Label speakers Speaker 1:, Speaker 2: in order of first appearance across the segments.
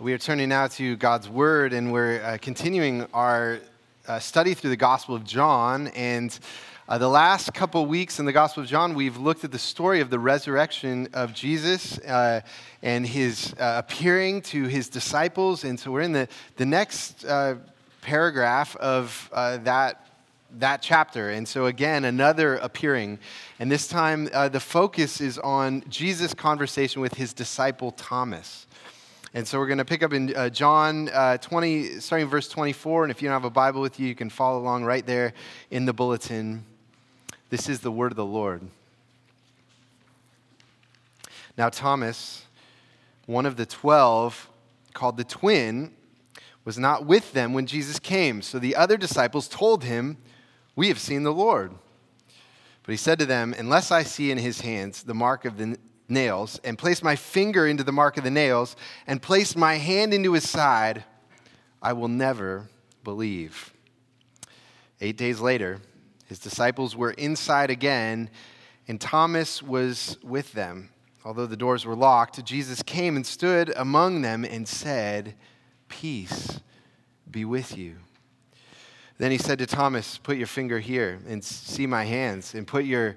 Speaker 1: We are turning now to God's Word, and we're uh, continuing our uh, study through the Gospel of John. And uh, the last couple weeks in the Gospel of John, we've looked at the story of the resurrection of Jesus uh, and his uh, appearing to his disciples. And so we're in the, the next uh, paragraph of that that chapter. And so, again, another appearing. And this time, the focus is on Jesus' conversation with his disciple Thomas. And so we're going to pick up in uh, John uh, 20, starting verse 24. And if you don't have a Bible with you, you can follow along right there in the bulletin. This is the word of the Lord. Now, Thomas, one of the twelve, called the twin, was not with them when Jesus came. So the other disciples told him, We have seen the Lord. But he said to them, Unless I see in his hands the mark of the nails and placed my finger into the mark of the nails and placed my hand into his side, I will never believe. Eight days later, his disciples were inside again, and Thomas was with them. Although the doors were locked, Jesus came and stood among them and said, Peace be with you. Then he said to Thomas, Put your finger here and see my hands, and put your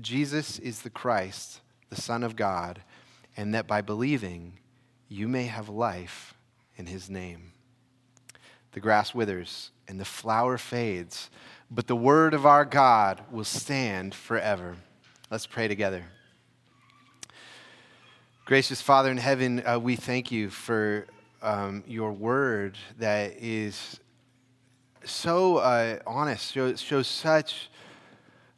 Speaker 1: Jesus is the Christ, the Son of God, and that by believing you may have life in his name. The grass withers and the flower fades, but the word of our God will stand forever. Let's pray together. Gracious Father in heaven, uh, we thank you for um, your word that is so uh, honest, shows, shows such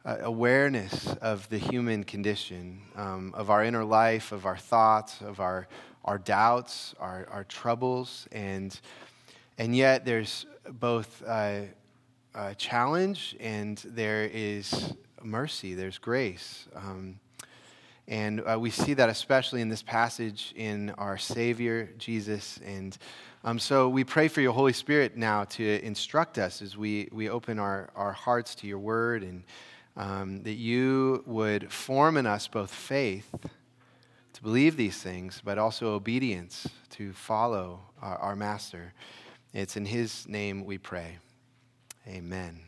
Speaker 1: uh, awareness of the human condition, um, of our inner life, of our thoughts, of our, our doubts, our, our troubles. And, and yet there's both a challenge and there is mercy, there's grace. Um, and uh, we see that especially in this passage in our Savior, Jesus. And um, so we pray for your Holy Spirit now to instruct us as we, we open our, our hearts to your word and um, that you would form in us both faith to believe these things, but also obedience to follow our, our Master. It's in His name we pray. Amen.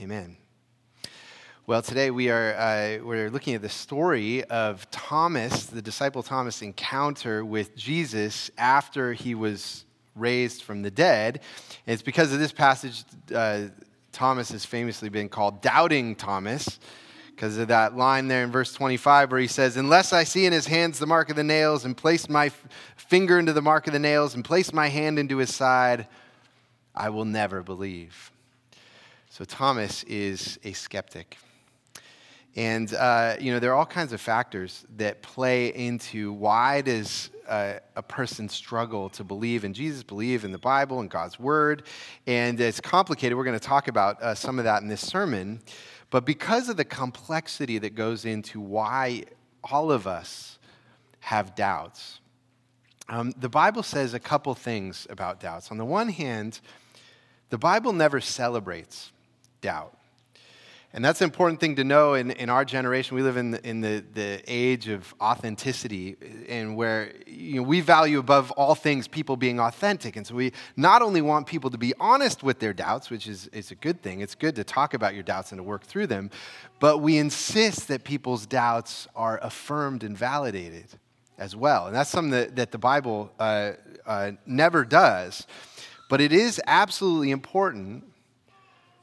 Speaker 1: Amen. Well, today we are uh, we're looking at the story of Thomas, the disciple Thomas' encounter with Jesus after he was raised from the dead. And it's because of this passage uh, Thomas has famously been called Doubting Thomas because of that line there in verse 25 where he says, Unless I see in his hands the mark of the nails and place my finger into the mark of the nails and place my hand into his side, I will never believe. So Thomas is a skeptic. And, uh, you know, there are all kinds of factors that play into why does uh, a person struggle to believe in Jesus, believe in the Bible and God's Word. And it's complicated. We're going to talk about uh, some of that in this sermon. But because of the complexity that goes into why all of us have doubts, um, the Bible says a couple things about doubts. On the one hand, the Bible never celebrates doubt. And that's an important thing to know in, in our generation. We live in the, in the, the age of authenticity and where you know, we value above all things people being authentic. And so we not only want people to be honest with their doubts, which is, is a good thing, it's good to talk about your doubts and to work through them, but we insist that people's doubts are affirmed and validated as well. And that's something that, that the Bible uh, uh, never does. But it is absolutely important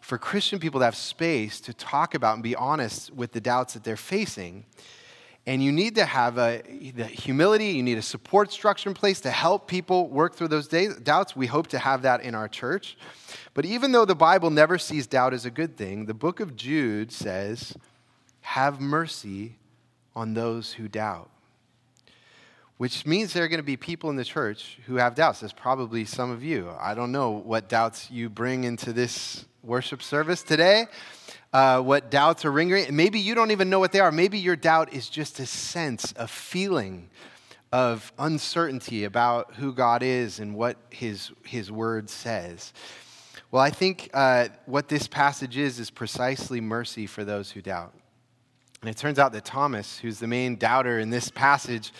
Speaker 1: for Christian people to have space to talk about and be honest with the doubts that they're facing. And you need to have a, the humility, you need a support structure in place to help people work through those doubts. We hope to have that in our church. But even though the Bible never sees doubt as a good thing, the book of Jude says, Have mercy on those who doubt. which means there are going to be people in the church who have doubts. There's probably some of you. I don't know what doubts you bring into this worship service today, uh, what doubts are ringing. Maybe you don't even know what they are. Maybe your doubt is just a sense, a feeling of uncertainty about who God is and what His, his Word says. Well, I think uh, what this passage is, is precisely mercy for those who doubt. And it turns out that Thomas, who's the main doubter in this passage,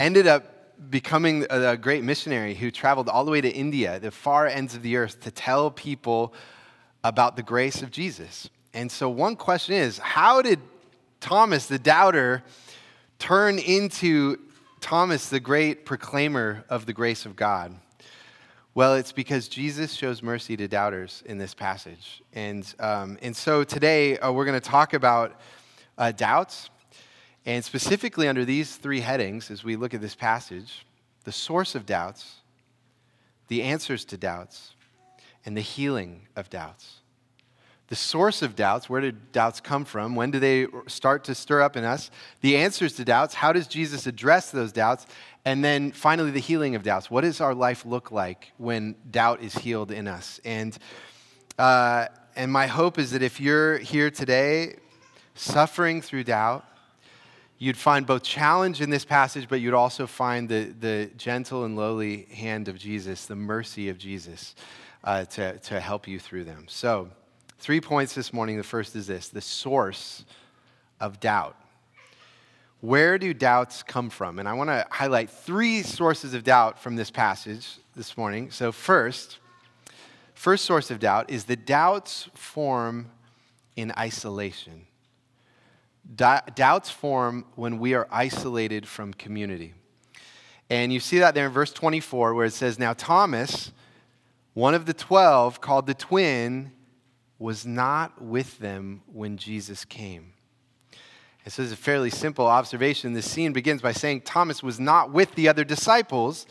Speaker 1: ended up becoming a great missionary who traveled all the way to India, the far ends of the earth, to tell people about the grace of Jesus. And so, one question is how did Thomas, the doubter, turn into Thomas, the great proclaimer of the grace of God? Well, it's because Jesus shows mercy to doubters in this passage. And, um, and so today uh, we're going to talk about uh, doubts and specifically, under these three headings, as we look at this passage, the source of doubts, the answers to doubts, and the healing of doubts. The source of doubts, where did doubts come from? When do they start to stir up in us? The answers to doubts, how does Jesus address those doubts? And then finally, the healing of doubts. What does our life look like when doubt is healed in us? And, uh, and my hope is that if you're here today suffering through doubt, you'd find both challenge in this passage, but you'd also find the, the gentle and lowly hand of Jesus, the mercy of Jesus uh, to, to help you through them. So, three points this morning. The first is this the source of doubt. Where do doubts come from? And I want to highlight three sources of doubt from this passage this morning. So, first, first source of doubt is the doubts form in isolation doubts form when we are isolated from community. And you see that there in verse 24, where it says, Now Thomas, one of the twelve, called the twin, was not with them when Jesus came. And so it's a fairly simple observation. The scene begins by saying Thomas was not with the other disciples.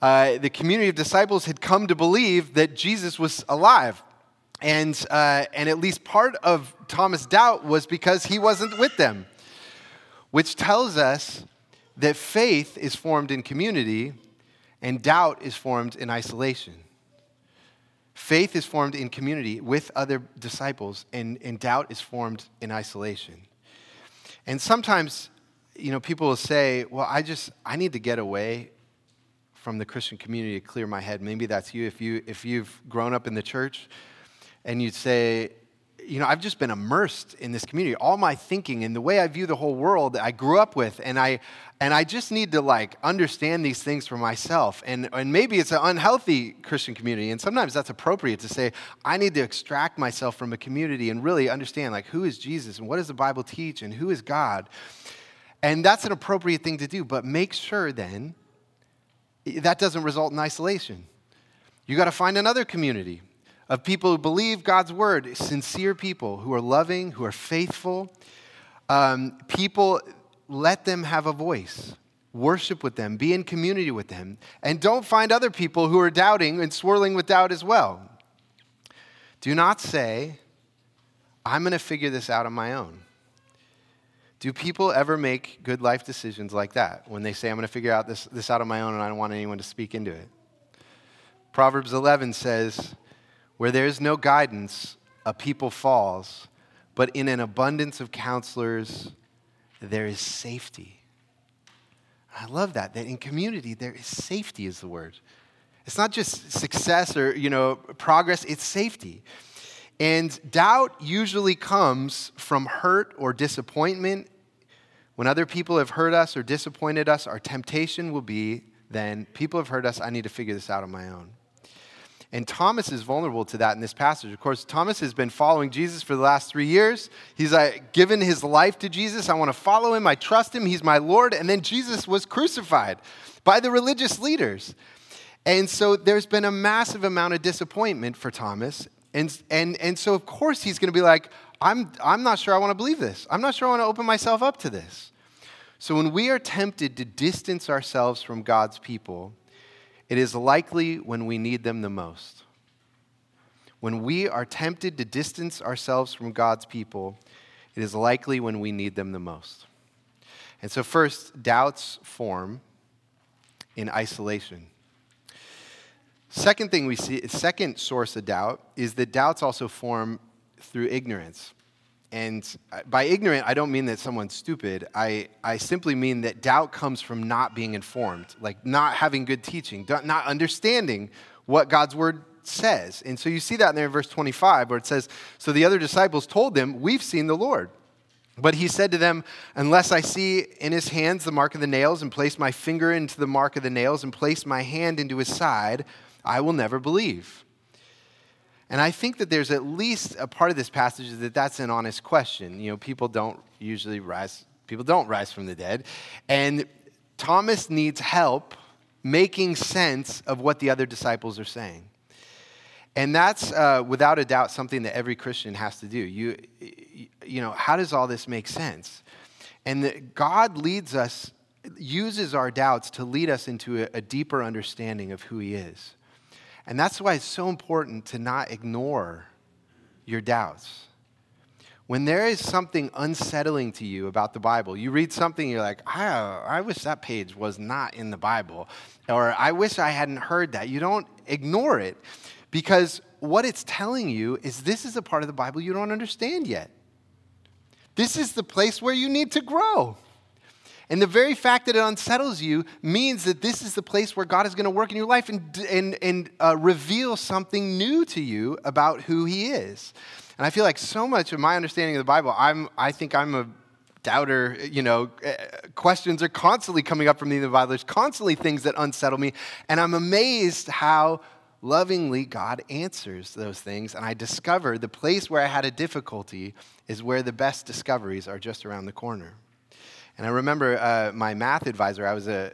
Speaker 1: Uh, the community of disciples had come to believe that Jesus was alive. And, uh, and at least part of Thomas' doubt was because he wasn't with them, which tells us that faith is formed in community and doubt is formed in isolation. Faith is formed in community with other disciples, and, and doubt is formed in isolation. And sometimes, you know, people will say, well, I just, I need to get away from the Christian community to clear my head. Maybe that's you if, you if you've grown up in the church and you'd say, you know, I've just been immersed in this community. All my thinking and the way I view the whole world, I grew up with, and I and I just need to like understand these things for myself. And and maybe it's an unhealthy Christian community, and sometimes that's appropriate to say, I need to extract myself from a community and really understand like who is Jesus and what does the Bible teach and who is God. And that's an appropriate thing to do, but make sure then that doesn't result in isolation. You got to find another community of people who believe God's word, sincere people who are loving, who are faithful. Um, people, let them have a voice. Worship with them, be in community with them, and don't find other people who are doubting and swirling with doubt as well. Do not say, I'm going to figure this out on my own. Do people ever make good life decisions like that when they say, I'm going to figure out this, this out on my own and I don't want anyone to speak into it? Proverbs 11 says, where there is no guidance, a people falls, but in an abundance of counselors, there is safety. I love that, that in community, there is safety, is the word. It's not just success or, you know, progress, it's safety. And doubt usually comes from hurt or disappointment. When other people have hurt us or disappointed us, our temptation will be then, people have hurt us, I need to figure this out on my own. And Thomas is vulnerable to that in this passage. Of course, Thomas has been following Jesus for the last three years. He's uh, given his life to Jesus. I want to follow him. I trust him. He's my Lord. And then Jesus was crucified by the religious leaders. And so there's been a massive amount of disappointment for Thomas. And, and, and so, of course, he's going to be like, I'm, I'm not sure I want to believe this. I'm not sure I want to open myself up to this. So, when we are tempted to distance ourselves from God's people, it is likely when we need them the most. When we are tempted to distance ourselves from God's people, it is likely when we need them the most. And so, first, doubts form in isolation. Second thing we see, second source of doubt is that doubts also form through ignorance. And uh, by ignorant, I don't mean that someone's stupid. I, I simply mean that doubt comes from not being informed, like not having good teaching, not understanding what God's word says. And so you see that in there in verse 25, where it says, So the other disciples told them, We've seen the Lord. But he said to them, Unless I see in his hands the mark of the nails, and place my finger into the mark of the nails, and place my hand into his side, I will never believe. And I think that there's at least a part of this passage that that's an honest question. You know, people don't usually rise, people don't rise from the dead. And Thomas needs help making sense of what the other disciples are saying. And that's uh, without a doubt something that every Christian has to do. You, you know, how does all this make sense? And that God leads us, uses our doubts to lead us into a, a deeper understanding of who He is. And that's why it's so important to not ignore your doubts. When there is something unsettling to you about the Bible, you read something, you're like, I wish that page was not in the Bible, or I wish I hadn't heard that. You don't ignore it because what it's telling you is this is a part of the Bible you don't understand yet. This is the place where you need to grow. And the very fact that it unsettles you means that this is the place where God is going to work in your life and, and, and uh, reveal something new to you about who He is. And I feel like so much of my understanding of the Bible, I'm, I think I'm a doubter. You know, uh, questions are constantly coming up from the Bible. There's constantly things that unsettle me. And I'm amazed how lovingly God answers those things. And I discover the place where I had a difficulty is where the best discoveries are just around the corner. And I remember uh, my math advisor, I was a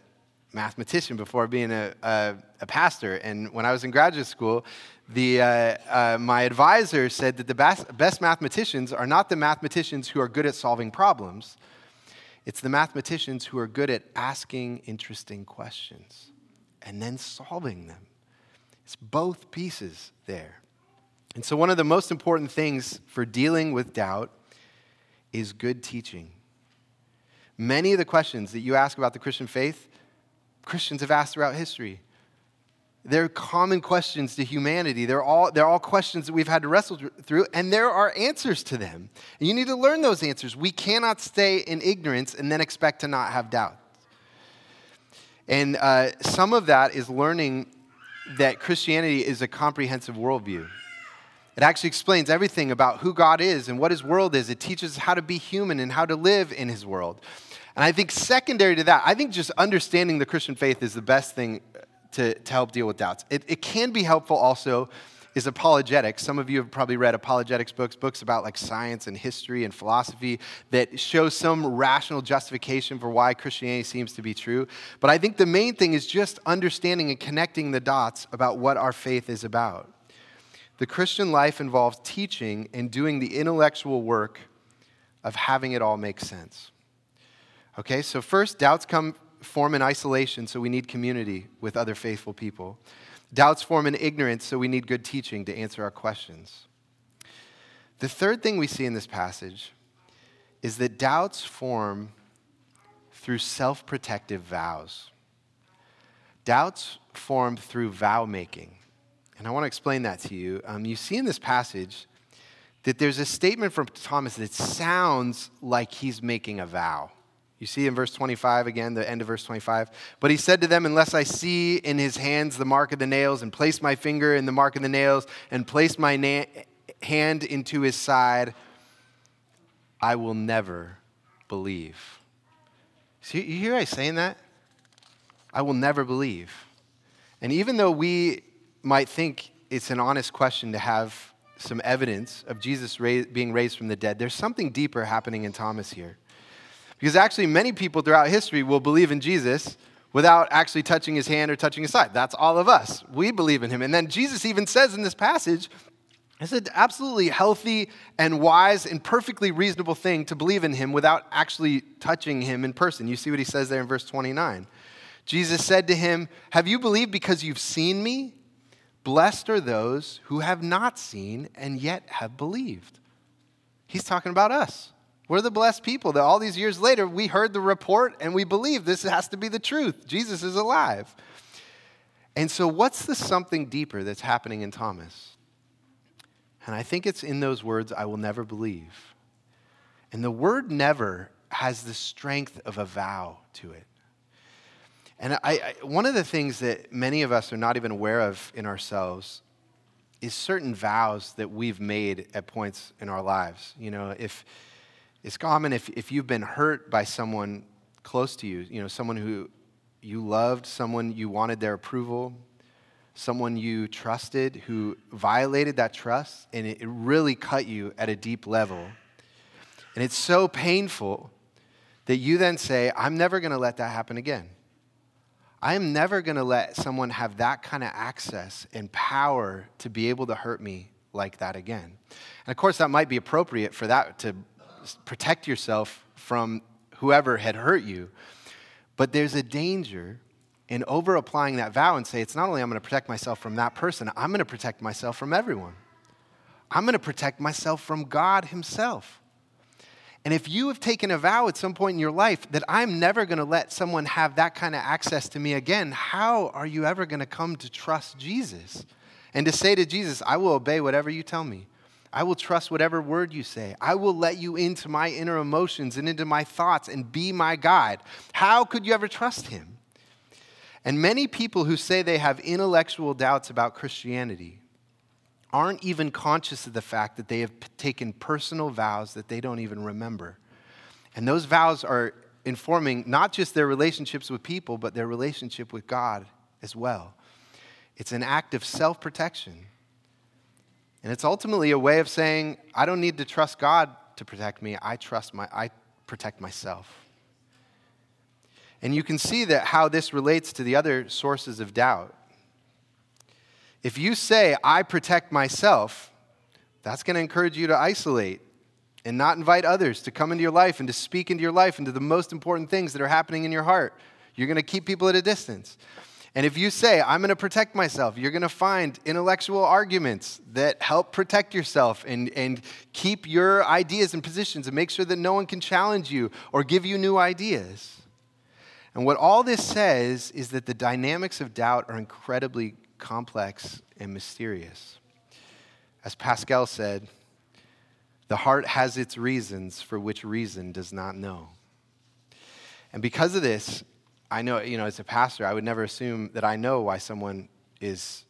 Speaker 1: mathematician before being a, a, a pastor. And when I was in graduate school, the, uh, uh, my advisor said that the best, best mathematicians are not the mathematicians who are good at solving problems, it's the mathematicians who are good at asking interesting questions and then solving them. It's both pieces there. And so, one of the most important things for dealing with doubt is good teaching. Many of the questions that you ask about the Christian faith, Christians have asked throughout history. They're common questions to humanity. They're all, they're all questions that we've had to wrestle through, and there are answers to them. And you need to learn those answers. We cannot stay in ignorance and then expect to not have doubt. And uh, some of that is learning that Christianity is a comprehensive worldview. It actually explains everything about who God is and what his world is. It teaches how to be human and how to live in his world. And I think, secondary to that, I think just understanding the Christian faith is the best thing uh, to, to help deal with doubts. It, it can be helpful also is apologetics. Some of you have probably read apologetics books, books about like science and history and philosophy that show some rational justification for why Christianity seems to be true. But I think the main thing is just understanding and connecting the dots about what our faith is about. The Christian life involves teaching and doing the intellectual work of having it all make sense. Okay, so first, doubts come form in isolation, so we need community with other faithful people. Doubts form in ignorance, so we need good teaching to answer our questions. The third thing we see in this passage is that doubts form through self protective vows. Doubts form through vow making. And I want to explain that to you. Um, you see in this passage that there's a statement from Thomas that sounds like he's making a vow. You see in verse 25 again, the end of verse 25. But he said to them, Unless I see in his hands the mark of the nails, and place my finger in the mark of the nails, and place my na- hand into his side, I will never believe. See, you hear I saying that? I will never believe. And even though we might think it's an honest question to have some evidence of Jesus being raised from the dead, there's something deeper happening in Thomas here. Because actually, many people throughout history will believe in Jesus without actually touching his hand or touching his side. That's all of us. We believe in him. And then Jesus even says in this passage, it's an absolutely healthy and wise and perfectly reasonable thing to believe in him without actually touching him in person. You see what he says there in verse 29. Jesus said to him, Have you believed because you've seen me? Blessed are those who have not seen and yet have believed. He's talking about us. We're the blessed people that all these years later we heard the report and we believe this has to be the truth. Jesus is alive. And so, what's the something deeper that's happening in Thomas? And I think it's in those words, I will never believe. And the word never has the strength of a vow to it. And I, I, one of the things that many of us are not even aware of in ourselves is certain vows that we've made at points in our lives. You know, if it's common if, if you've been hurt by someone close to you, you know, someone who you loved, someone you wanted their approval, someone you trusted who violated that trust, and it, really cut you at a deep level. And it's so painful that you then say, I'm never going to let that happen again. I am never going to let someone have that kind of access and power to be able to hurt me like that again. And of course, that might be appropriate for that to protect yourself from whoever had hurt you. But there's a danger in over applying that vow and say, it's not only I'm going to protect myself from that person, I'm going to protect myself from everyone. I'm going to protect myself from God Himself. And if you have taken a vow at some point in your life that I'm never going to let someone have that kind of access to me again, how are you ever going to come to trust Jesus? And to say to Jesus, I will obey whatever you tell me. I will trust whatever word you say. I will let you into my inner emotions and into my thoughts and be my guide. How could you ever trust him? And many people who say they have intellectual doubts about Christianity aren't even conscious of the fact that they have taken personal vows that they don't even remember. And those vows are informing not just their relationships with people, but their relationship with God as well. It's an act of self protection. And it's ultimately a way of saying, I don't need to trust God to protect me, I trust my, I protect myself. And you can see that how this relates to the other sources of doubt. If you say, I protect myself, that's going to encourage you to isolate and not invite others to come into your life and to speak into your life into the most important things that are happening in your heart. You're going to keep people at a distance. And if you say, I'm going to protect myself, you're going to find intellectual arguments that help protect yourself and, and keep your ideas and positions and make sure that no one can challenge you or give you new ideas. And what all this says is that the dynamics of doubt are incredibly complex and mysterious. As Pascal said, the heart has its reasons for which reason does not know. And because of this, I know, you know, as a pastor, I would never assume that I know why someone is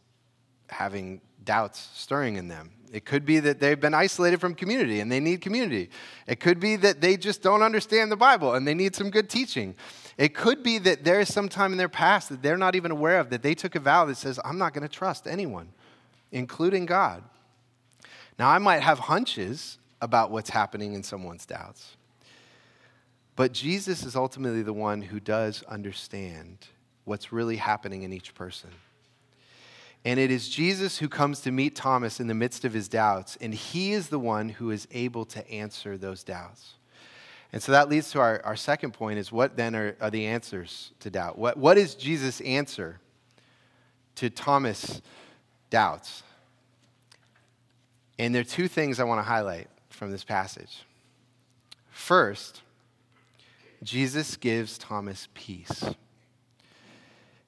Speaker 1: having doubts stirring in them. It could be that they've been isolated from community and they need community. It could be that they just don't understand the Bible and they need some good teaching. It could be that there is some time in their past that they're not even aware of, that they took a vow that says, I'm not going to trust anyone, including God. Now, I might have hunches about what's happening in someone's doubts, but Jesus is ultimately the one who does understand what's really happening in each person. And it is Jesus who comes to meet Thomas in the midst of his doubts, and he is the one who is able to answer those doubts. And so that leads to our, our second point is what then are, are the answers to doubt? What, what is Jesus' answer to Thomas' doubts? And there are two things I want to highlight from this passage. First, Jesus gives Thomas peace.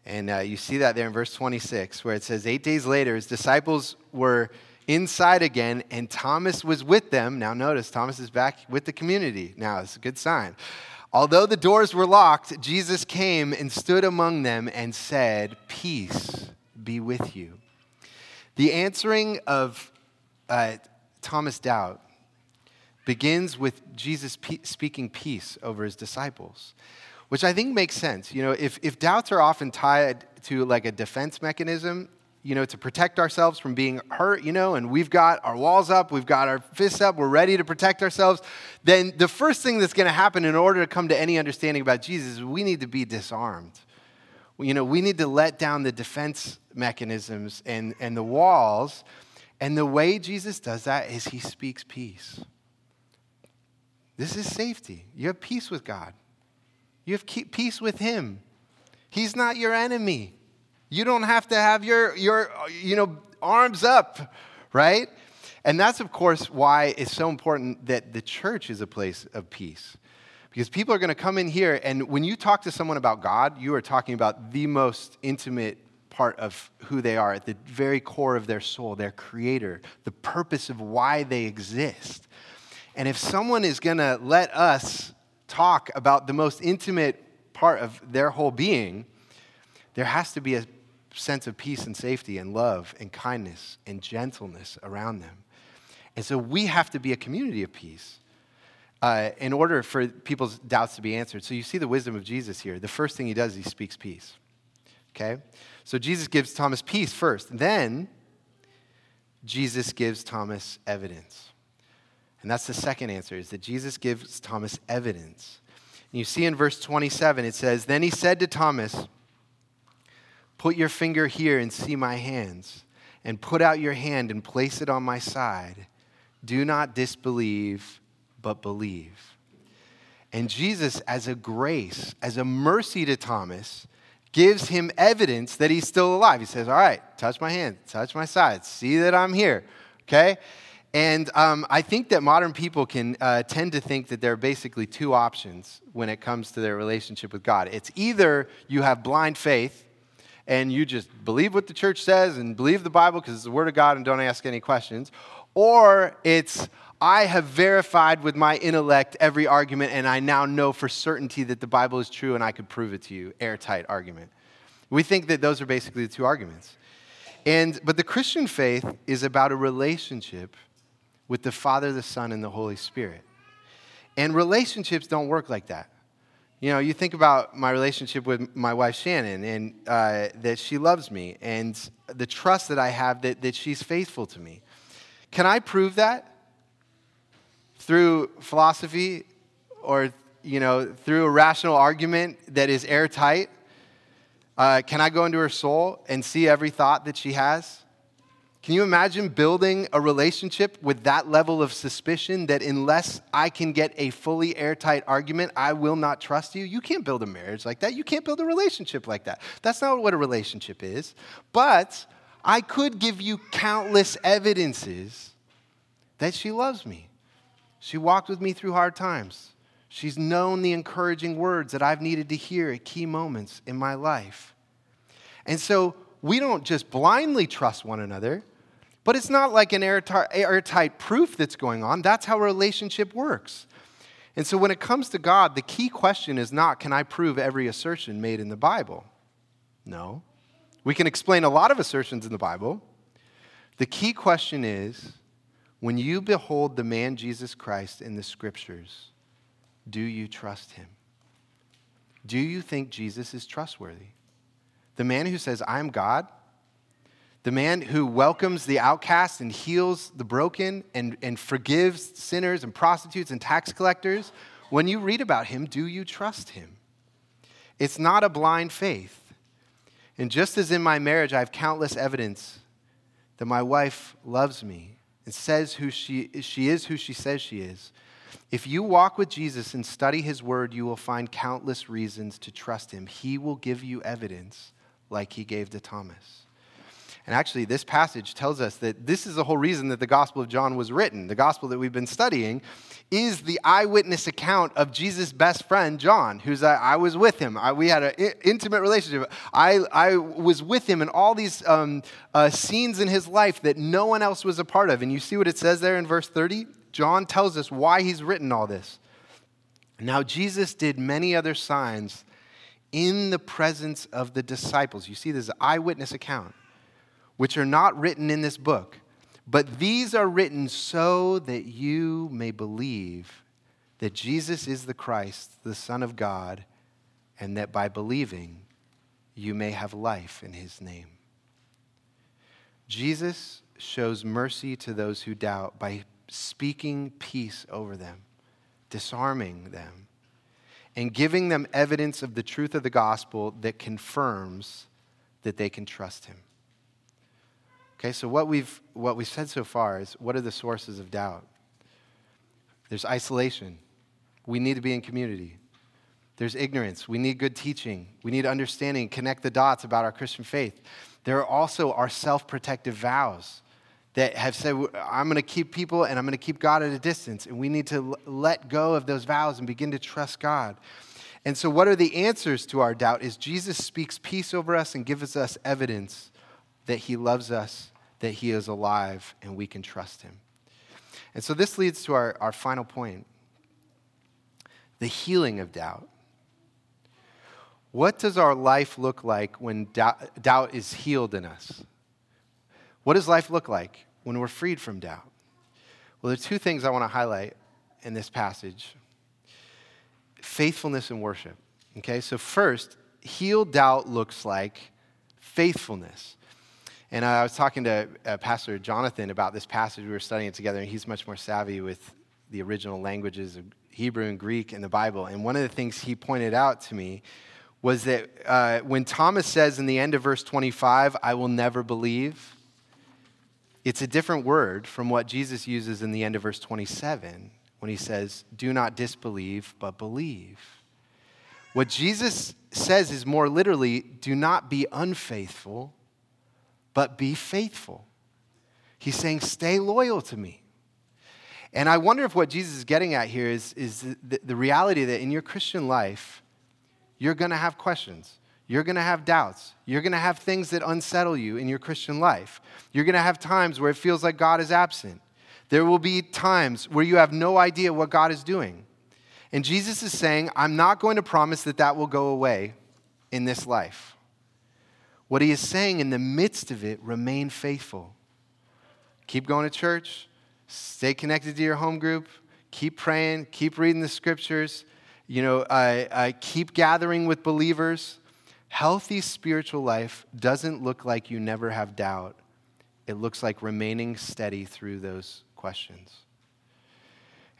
Speaker 1: And uh, you see that there in verse 26, where it says, Eight days later, his disciples were inside again, and Thomas was with them. Now, notice, Thomas is back with the community. Now, it's a good sign. Although the doors were locked, Jesus came and stood among them and said, Peace be with you. The answering of uh, Thomas' doubt begins with Jesus pe- speaking peace over his disciples, which I think makes sense. You know, if, if doubts are often tied to like a defense mechanism, you know, to protect ourselves from being hurt, you know, and we've got our walls up, we've got our fists up, we're ready to protect ourselves, then the first thing that's going to happen in order to come to any understanding about Jesus is we need to be disarmed. You know, we need to let down the defense mechanisms and, and the walls. And the way Jesus does that is he speaks peace. This is safety. You have peace with God, you have peace with Him. He's not your enemy. You don't have to have your, your you know, arms up, right? And that's, of course, why it's so important that the church is a place of peace. Because people are going to come in here, and when you talk to someone about God, you are talking about the most intimate part of who they are, at the very core of their soul, their creator, the purpose of why they exist. And if someone is going to let us talk about the most intimate part of their whole being, there has to be a sense of peace and safety and love and kindness and gentleness around them. And so we have to be a community of peace uh, in order for people's doubts to be answered. So you see the wisdom of Jesus here. The first thing he does, he speaks peace. Okay? So Jesus gives Thomas peace first. Then Jesus gives Thomas evidence. And that's the second answer is that Jesus gives Thomas evidence. And you see in verse 27, it says, Then he said to Thomas, Put your finger here and see my hands, and put out your hand and place it on my side. Do not disbelieve, but believe. And Jesus, as a grace, as a mercy to Thomas, gives him evidence that he's still alive. He says, All right, touch my hand, touch my side, see that I'm here. Okay? And um, I think that modern people can uh, tend to think that there are basically two options when it comes to their relationship with God. It's either you have blind faith, and you just believe what the church says and believe the Bible because it's the Word of God and don't ask any questions. Or it's, I have verified with my intellect every argument and I now know for certainty that the Bible is true and I could prove it to you. Airtight argument. We think that those are basically the two arguments. And, but the Christian faith is about a relationship with the Father, the Son, and the Holy Spirit. And relationships don't work like that. You know, you think about my relationship with my wife Shannon and uh, that she loves me and the trust that I have that, that she's faithful to me. Can I prove that through philosophy or, you know, through a rational argument that is airtight? Uh, can I go into her soul and see every thought that she has? Can you imagine building a relationship with that level of suspicion that unless I can get a fully airtight argument, I will not trust you? You can't build a marriage like that. You can't build a relationship like that. That's not what a relationship is. But I could give you countless evidences that she loves me. She walked with me through hard times. She's known the encouraging words that I've needed to hear at key moments in my life. And so we don't just blindly trust one another. But it's not like an airtight proof that's going on. That's how a relationship works. And so when it comes to God, the key question is not can I prove every assertion made in the Bible? No. We can explain a lot of assertions in the Bible. The key question is when you behold the man Jesus Christ in the scriptures, do you trust him? Do you think Jesus is trustworthy? The man who says, I am God, the man who welcomes the outcast and heals the broken and, and forgives sinners and prostitutes and tax collectors, when you read about him, do you trust him? It's not a blind faith. And just as in my marriage, I have countless evidence that my wife loves me and says who she, she is who she says she is. If you walk with Jesus and study his word, you will find countless reasons to trust him. He will give you evidence like he gave to Thomas. And actually, this passage tells us that this is the whole reason that the Gospel of John was written. The Gospel that we've been studying is the eyewitness account of Jesus' best friend, John, who's uh, I was with him. I, we had an intimate relationship. I, I was with him in all these um, uh, scenes in his life that no one else was a part of. And you see what it says there in verse 30? John tells us why he's written all this. Now, Jesus did many other signs in the presence of the disciples. You see, this eyewitness account which are not written in this book, but these are written so that you may believe that Jesus is the Christ, the Son of God, and that by believing you may have life in his name. Jesus shows mercy to those who doubt by speaking peace over them, disarming them, and giving them evidence of the truth of the gospel that confirms that they can trust him. Okay, so what we've, what we've said so far is what are the sources of doubt? There's isolation. We need to be in community. There's ignorance. We need good teaching. We need understanding, connect the dots about our Christian faith. There are also our self protective vows that have said, I'm going to keep people and I'm going to keep God at a distance. And we need to let go of those vows and begin to trust God. And so, what are the answers to our doubt? Is Jesus speaks peace over us and gives us evidence that he loves us, that he is alive, and we can trust him. And so, this leads to our, our final point the healing of doubt. What does our life look like when doubt, doubt is healed in us? What does life look like when we're freed from doubt? Well, there are two things I want to highlight in this passage faithfulness and worship. Okay, so first, healed doubt looks like faithfulness. And I was talking to uh, Pastor Jonathan about this passage. We were studying it together, and he's much more savvy with the original languages of Hebrew and Greek in the Bible. And one of the things he pointed out to me was that uh, when Thomas says in the end of verse 25, I will never believe, it's a different word from what Jesus uses in the end of verse 27 when he says, Do not disbelieve, but believe. What Jesus says is more literally, Do not be unfaithful, but be faithful. He's saying, Stay loyal to me. And I wonder if what Jesus is getting at here is, is the, the reality that in your Christian life, you're going to have questions. You're going to have doubts. You're going to have things that unsettle you in your Christian life. You're going to have times where it feels like God is absent. There will be times where you have no idea what God is doing. And Jesus is saying, I'm not going to promise that that will go away in this life. What he is saying in the midst of it, remain faithful. Keep going to church, stay connected to your home group, keep praying, keep reading the scriptures, you know, I, I keep gathering with believers. Healthy spiritual life doesn't look like you never have doubt. It looks like remaining steady through those questions.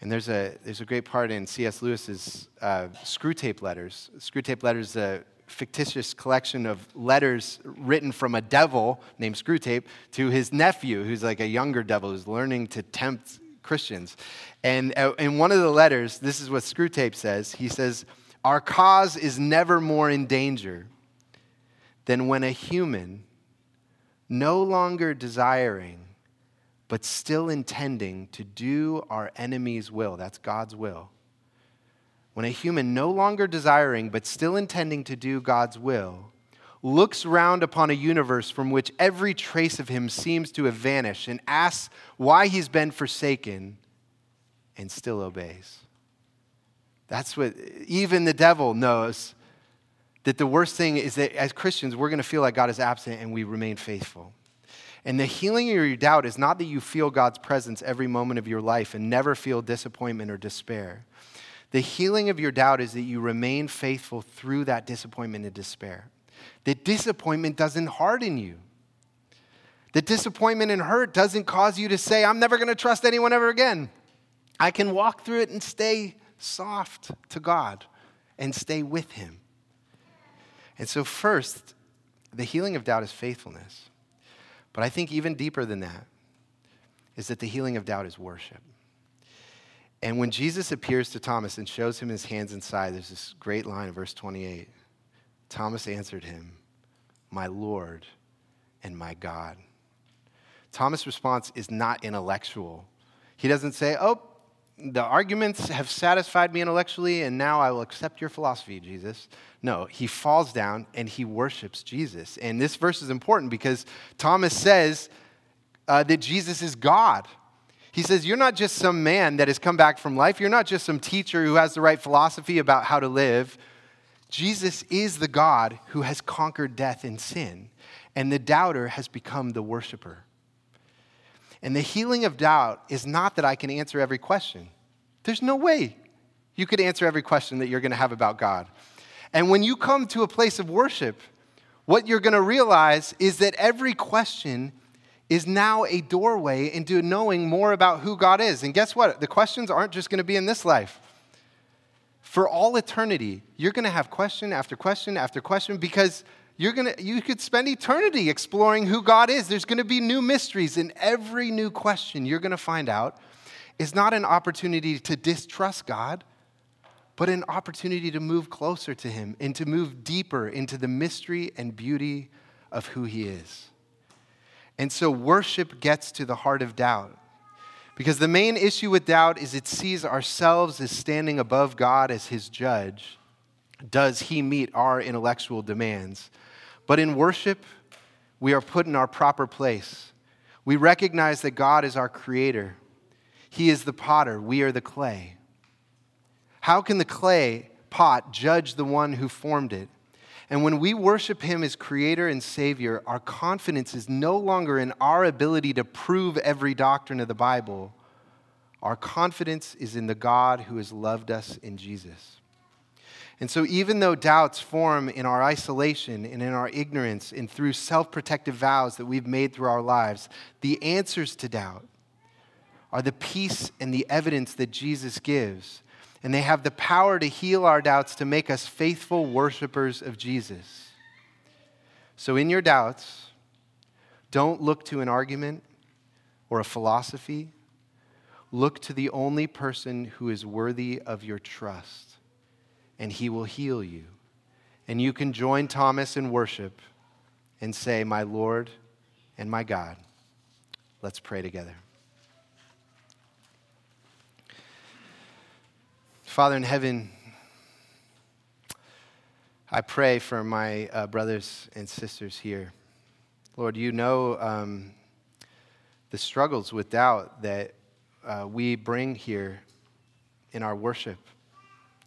Speaker 1: And there's a, there's a great part in C.S. Lewis's uh, Screwtape Letters. Screwtape Letters a fictitious collection of letters written from a devil named Screwtape to his nephew, who's like a younger devil who's learning to tempt Christians. And uh, in one of the letters, this is what Screwtape says. He says, Our cause is never more in danger than when a human, no longer desiring, but still intending to do our enemy's will, that's God's will. When a human, no longer desiring, but still intending to do God's will, looks round upon a universe from which every trace of him seems to have vanished and asks why he's been forsaken and still obeys. That's what even the devil knows that the worst thing is that as Christians, we're going to feel like God is absent and we remain faithful. And the healing of your doubt is not that you feel God's presence every moment of your life and never feel disappointment or despair. The healing of your doubt is that you remain faithful through that disappointment and despair that disappointment doesn't harden you. That disappointment and hurt doesn't cause you to say, I'm never going to trust anyone ever again. I can walk through it and stay soft to God and stay with Him. And so, first, the healing of doubt is faithfulness. But I think even deeper than that is that the healing of doubt is worship. And when Jesus appears to Thomas and shows him his hands and side, there's this great line in verse 28. Thomas answered him, My Lord and my God. Thomas' response is not intellectual. He doesn't say, Oh, the arguments have satisfied me intellectually, and now I will accept your philosophy, Jesus. No, he falls down and he worships Jesus. And this verse is important because Thomas says uh, that Jesus is God. He says, You're not just some man that has come back from life. You're not just some teacher who has the right philosophy about how to live. Jesus is the God who has conquered death and sin, and the doubter has become the worshiper. And the healing of doubt is not that I can answer every question. There's no way you could answer every question that you're going to have about God. And when you come to a place of worship, what you're going to realize is that every question is now a doorway into knowing more about who God is. And guess what? The questions aren't just going to be in this life for all eternity, you're going to have question after question after question because you're going to you could spend eternity exploring who God is. There's going to be new mysteries and every new question you're going to find out is not an opportunity to distrust God, but an opportunity to move closer to him and to move deeper into the mystery and beauty of who he is. And so worship gets to the heart of doubt. Because the main issue with doubt is it sees ourselves as standing above God as his judge. Does he meet our intellectual demands? But in worship, we are put in our proper place. We recognize that God is our creator. He is the potter, we are the clay. How can the clay pot judge the one who formed it? And when we worship Him as Creator and Savior, our confidence is no longer in our ability to prove every doctrine of the Bible. Our confidence is in the God who has loved us in Jesus. And so, even though doubts form in our isolation and in our ignorance and through self protective vows that we've made through our lives, the answers to doubt are the peace and the evidence that Jesus gives and they have the power to heal our doubts to make us faithful worshipers of Jesus. So, in your doubts, don't look to an argument or a philosophy. Look to the only person who is worthy of your trust, and he will heal you. And you can join Thomas in worship and say, My Lord and my God. Let's pray together. Father in heaven, I pray for my uh, brothers and sisters here. Lord, you know um, the struggles with doubt that uh, we bring here in our worship.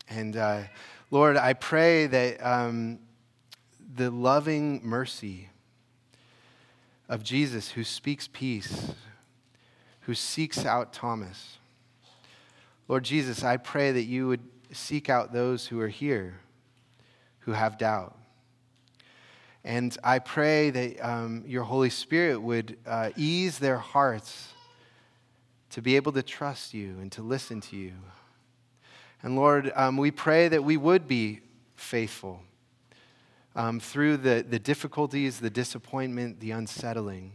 Speaker 1: And uh, Lord, I pray that um, the loving mercy of Jesus, who speaks peace, who seeks out Thomas, Lord Jesus, I pray that you would seek out those who are here who have doubt. And I pray that um, your Holy Spirit would uh, ease their hearts to be able to trust you and to listen to you. And Lord, um, we pray that we would be faithful um, through the, the difficulties, the disappointment, the unsettling.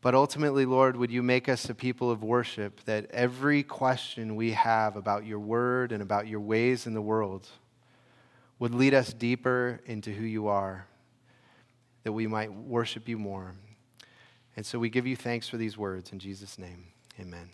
Speaker 1: But ultimately, Lord, would you make us a people of worship that every question we have about your word and about your ways in the world would lead us deeper into who you are, that we might worship you more. And so we give you thanks for these words in Jesus' name. Amen.